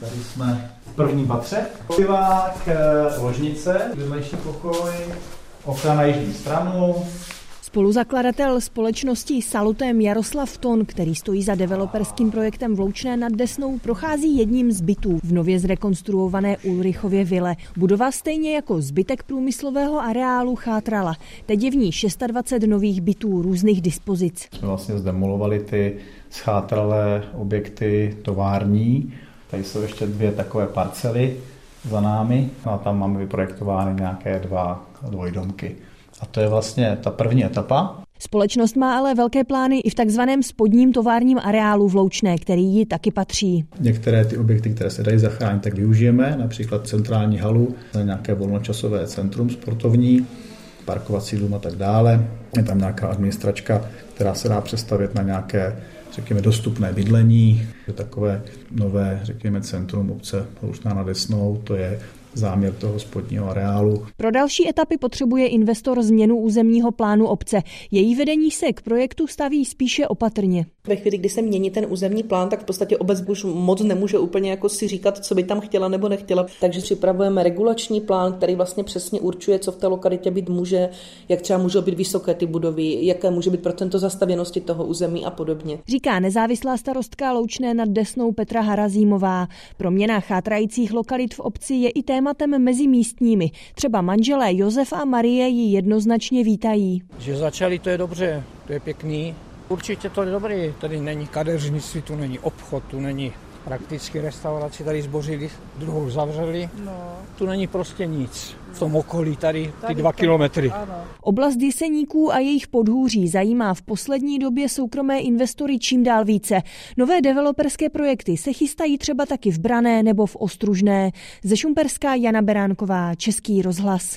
Tady jsme v prvním patře. Pivák, eh, ložnice, vedlejší pokoj, okna na jižní stranu, Spoluzakladatel společnosti Salutem Jaroslav Ton, který stojí za developerským projektem v Loučné nad Desnou, prochází jedním z bytů v nově zrekonstruované Ulrichově vile. Budova stejně jako zbytek průmyslového areálu chátrala. Teď je v ní 26 nových bytů různých dispozic. Jsme vlastně zdemolovali ty schátralé objekty tovární. Tady jsou ještě dvě takové parcely za námi a tam máme vyprojektovány nějaké dva dvojdomky. A to je vlastně ta první etapa. Společnost má ale velké plány i v takzvaném spodním továrním areálu v Loučné, který ji taky patří. Některé ty objekty, které se dají zachránit, tak využijeme, například centrální halu, nějaké volnočasové centrum sportovní, parkovací dům a tak dále. Je tam nějaká administračka, která se dá přestavět na nějaké řekněme, dostupné bydlení, takové nové, řekněme, centrum obce Loučná na Desnou, to je záměr toho spodního areálu. Pro další etapy potřebuje investor změnu územního plánu obce. Její vedení se k projektu staví spíše opatrně. Ve chvíli, kdy se mění ten územní plán, tak v podstatě obec už moc nemůže úplně jako si říkat, co by tam chtěla nebo nechtěla. Takže připravujeme regulační plán, který vlastně přesně určuje, co v té lokalitě být může, jak třeba můžou být vysoké ty budovy, jaké může být procento zastavěnosti toho území a podobně. Říká nezávislá starostka Loučné nad Desnou Petra Harazímová. Proměna chátrajících lokalit v obci je i tématem mezi místními. Třeba manželé Josef a Marie ji jednoznačně vítají. Že začali, to je dobře, to je pěkný, Určitě to je dobrý, tady není kadeřnictví, tu není obchod, tu není prakticky restauraci, tady zbořili, druhou zavřeli, no. tu není prostě nic. V tom okolí tady ty dva kilometry. Oblast Jeseníků a jejich podhůří zajímá v poslední době soukromé investory čím dál více. Nové developerské projekty se chystají třeba taky v Brané nebo v Ostružné. Ze Šumperská Jana Beránková, Český rozhlas.